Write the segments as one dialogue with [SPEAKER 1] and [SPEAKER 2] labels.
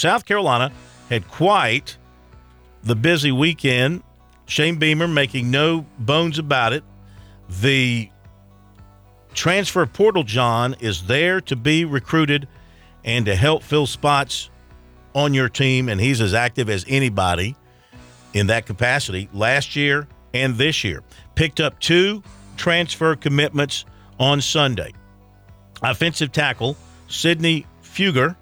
[SPEAKER 1] South Carolina had quite the busy weekend. Shane Beamer making no bones about it. The transfer portal, John, is there to be recruited and to help fill spots on your team, and he's as active as anybody in that capacity last year and this year. Picked up two transfer commitments on Sunday. Offensive tackle Sidney Fugar,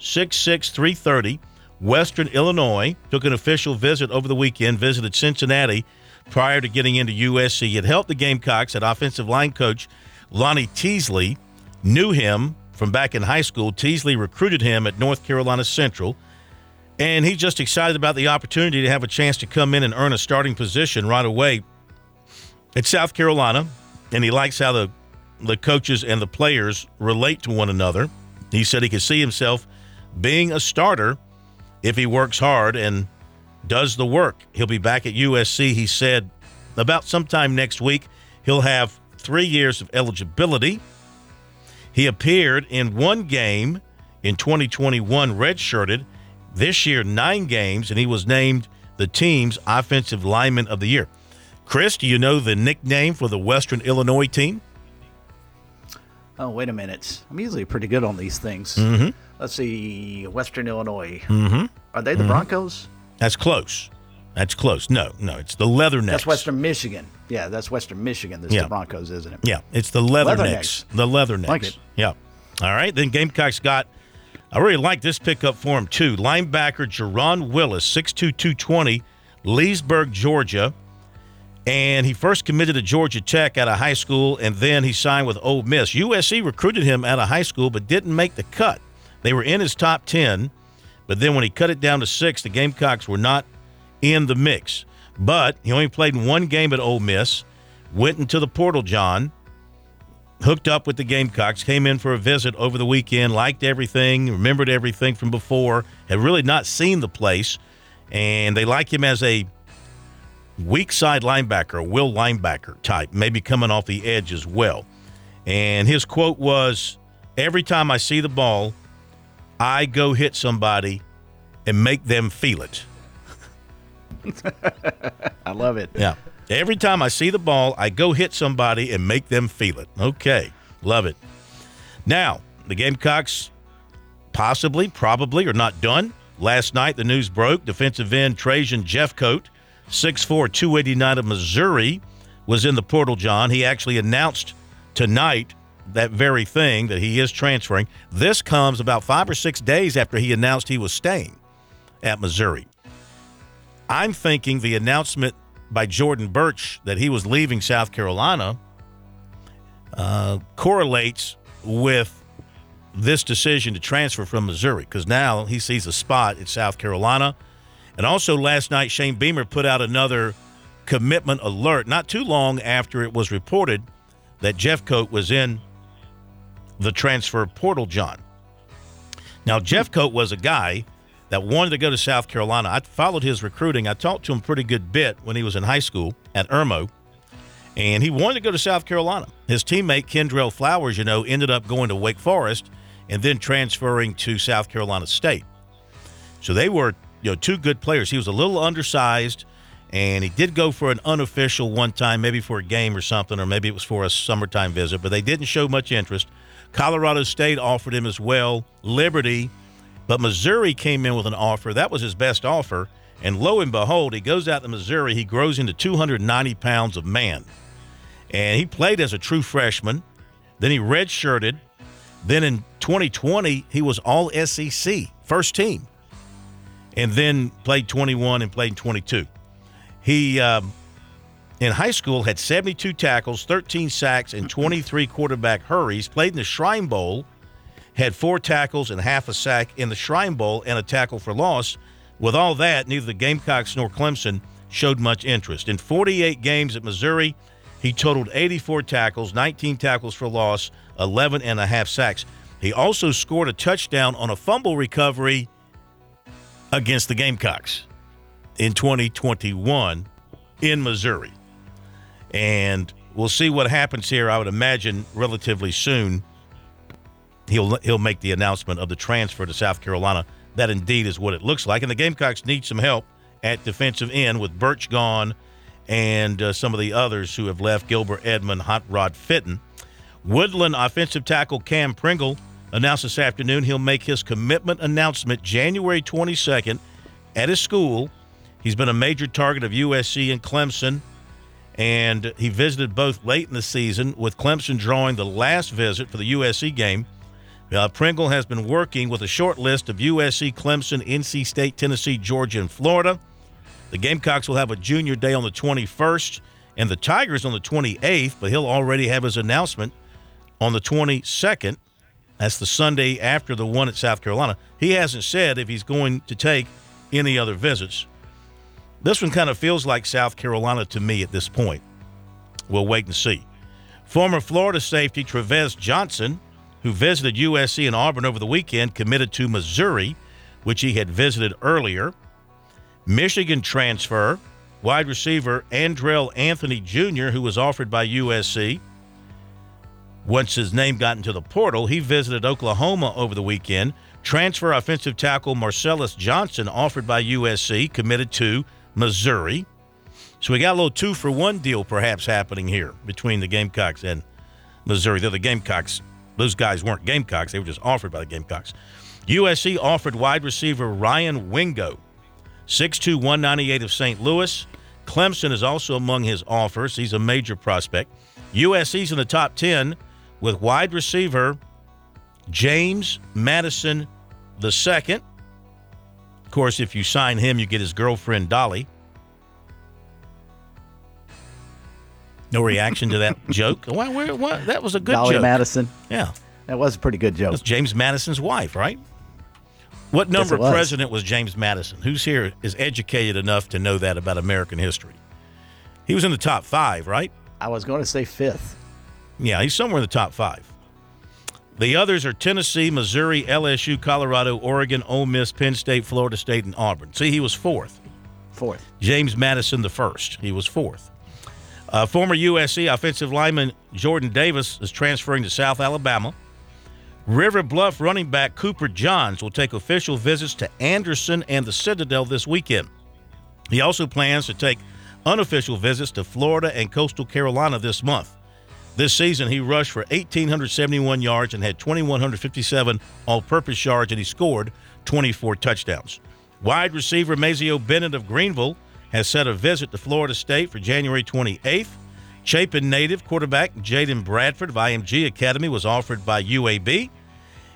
[SPEAKER 1] 6'6, 330, Western Illinois, took an official visit over the weekend, visited Cincinnati prior to getting into USC. It helped the Gamecocks that offensive line coach Lonnie Teasley knew him from back in high school. Teasley recruited him at North Carolina Central, and he's just excited about the opportunity to have a chance to come in and earn a starting position right away at South Carolina. And he likes how the the coaches and the players relate to one another. He said he could see himself being a starter if he works hard and does the work. He'll be back at USC, he said, about sometime next week. He'll have three years of eligibility. He appeared in one game in 2021, redshirted. This year, nine games, and he was named the team's offensive lineman of the year. Chris, do you know the nickname for the Western Illinois team?
[SPEAKER 2] Oh, wait a minute. I'm usually pretty good on these things.
[SPEAKER 1] Mm-hmm.
[SPEAKER 2] Let's see. Western Illinois.
[SPEAKER 1] Mm-hmm.
[SPEAKER 2] Are they the Broncos?
[SPEAKER 1] That's close. That's close. No, no, it's the Leathernecks.
[SPEAKER 2] That's Western Michigan. Yeah, that's Western Michigan. That's
[SPEAKER 1] Yeah.
[SPEAKER 2] the Broncos, isn't it?
[SPEAKER 1] Yeah, it's the Leathernecks.
[SPEAKER 2] Leathernecks.
[SPEAKER 1] The Leathernecks.
[SPEAKER 2] Like it.
[SPEAKER 1] Yeah. All right. Then Gamecocks got. I really like this pickup for him too. Linebacker Jerron Willis, 6'2", 220, Leesburg, Georgia, and he first committed to Georgia Tech out of high school, and then he signed with Ole Miss. USC recruited him out of high school, but didn't make the cut. They were in his top ten, but then when he cut it down to six, the Gamecocks were not in the mix. But he only played one game at Ole Miss, went into the portal, John, hooked up with the Gamecocks, came in for a visit over the weekend, liked everything, remembered everything from before, had really not seen the place, and they like him as a weak side linebacker, will linebacker type, maybe coming off the edge as well. And his quote was Every time I see the ball, I go hit somebody and make them feel it.
[SPEAKER 2] I love it.
[SPEAKER 1] Yeah. Every time I see the ball, I go hit somebody and make them feel it. Okay. Love it. Now, the Gamecocks possibly, probably are not done. Last night, the news broke defensive end Trajan Jeffcoat, 6'4, 289 of Missouri, was in the portal, John. He actually announced tonight that very thing that he is transferring. This comes about five or six days after he announced he was staying at Missouri. I'm thinking the announcement by Jordan Burch that he was leaving South Carolina uh, correlates with this decision to transfer from Missouri because now he sees a spot at South Carolina. And also last night, Shane Beamer put out another commitment alert not too long after it was reported that Jeffcoat was in the transfer portal, John. Now, Jeff hmm. Coat was a guy that wanted to go to South Carolina. I followed his recruiting. I talked to him a pretty good bit when he was in high school at Irmo, and he wanted to go to South Carolina. His teammate Kendrell Flowers, you know, ended up going to Wake Forest and then transferring to South Carolina State. So they were, you know, two good players. He was a little undersized, and he did go for an unofficial one time, maybe for a game or something, or maybe it was for a summertime visit, but they didn't show much interest. Colorado State offered him as well. Liberty but Missouri came in with an offer. That was his best offer. And lo and behold, he goes out to Missouri. He grows into 290 pounds of man. And he played as a true freshman. Then he redshirted. Then in 2020, he was all SEC, first team. And then played 21 and played 22. He, um, in high school, had 72 tackles, 13 sacks, and 23 quarterback hurries. Played in the Shrine Bowl had four tackles and half a sack in the Shrine Bowl and a tackle for loss. With all that, neither the Gamecocks nor Clemson showed much interest. In 48 games at Missouri, he totaled 84 tackles, 19 tackles for loss, 11 and a half sacks. He also scored a touchdown on a fumble recovery against the Gamecocks in 2021 in Missouri. And we'll see what happens here, I would imagine, relatively soon he'll he'll make the announcement of the transfer to South Carolina that indeed is what it looks like. And the Gamecocks need some help at defensive end with Burch gone and uh, some of the others who have left Gilbert Edmond, Hot Rod Fitten. Woodland offensive tackle Cam Pringle announced this afternoon he'll make his commitment announcement January 22nd at his school. He's been a major target of USC and Clemson, and he visited both late in the season, with Clemson drawing the last visit for the USC game. Uh, Pringle has been working with a short list of USC, Clemson, NC State, Tennessee, Georgia, and Florida. The Gamecocks will have a junior day on the 21st and the Tigers on the 28th, but he'll already have his announcement on the 22nd. That's the Sunday after the one at South Carolina. He hasn't said if he's going to take any other visits. This one kind of feels like South Carolina to me at this point. We'll wait and see. Former Florida safety Trevez Johnson, who visited USC and Auburn over the weekend, committed to Missouri, which he had visited earlier. Michigan transfer, wide receiver Andrel Anthony Jr., who was offered by USC. Once his name got into the portal, he visited Oklahoma over the weekend. Transfer offensive tackle Marcellus Johnson, offered by USC, committed to Missouri. So we got a little two for one deal perhaps happening here between the Gamecocks and Missouri. They're the Gamecocks. Those guys weren't Gamecocks, they were just offered by the Gamecocks. USC offered wide receiver Ryan Wingo 6'2, 198 of St. Louis. Clemson is also among his offers. He's a major prospect. USC's in the top 10 with wide receiver James Madison II. Of course, if you sign him, you get his girlfriend Dolly. No reaction to that joke. What? That was a good joke.
[SPEAKER 2] Dolly
[SPEAKER 1] joke.
[SPEAKER 2] Madison.
[SPEAKER 1] Yeah,
[SPEAKER 2] That was a pretty good joke.
[SPEAKER 1] that's James Madison's wife, right? What number
[SPEAKER 2] was.
[SPEAKER 1] president was James Madison? Who's here is educated enough to know that about American history? He was in the top five, right?
[SPEAKER 2] I was going to say fifth.
[SPEAKER 1] Yeah, he's somewhere in the top five. The others are Tennessee, Missouri, LSU, Colorado, Oregon, Ole Miss, Penn State, Florida State, and Auburn. See, he was fourth.
[SPEAKER 2] Fourth.
[SPEAKER 1] James Madison the first. He was fourth. Uh, former USC offensive lineman Jordan Davis is transferring to South Alabama. River Bluff running back Cooper Johns will take official visits to Anderson and the Citadel this weekend. He also plans to take unofficial visits to Florida and coastal Carolina this month. This season, he rushed for 1,871 yards and had 2,157 all purpose yards, and he scored 24 touchdowns. Wide receiver Mazio Bennett of Greenville has set a visit to Florida State for January 28th. Chapin native quarterback Jaden Bradford of IMG Academy was offered by UAB.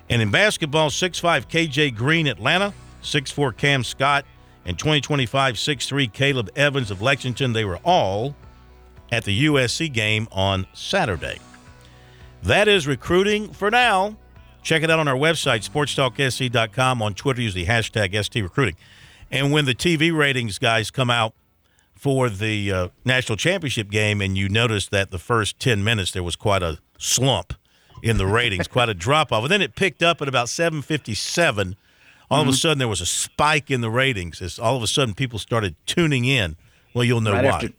[SPEAKER 1] And in basketball, 6'5 KJ Green, Atlanta, 6'4 Cam Scott, and 2025 6'3 Caleb Evans of Lexington. They were all at the USC game on Saturday. That is recruiting for now. Check it out on our website, sportstalksc.com. On Twitter, use the hashtag STRecruiting. And when the TV ratings guys come out for the uh, national championship game, and you notice that the first 10 minutes there was quite a slump in the ratings, quite a drop off. And then it picked up at about 757. All
[SPEAKER 2] Mm-hmm.
[SPEAKER 1] of a sudden, there was a spike in the ratings. As all of a sudden, people started tuning in. Well, you'll know
[SPEAKER 2] right
[SPEAKER 1] why.
[SPEAKER 2] after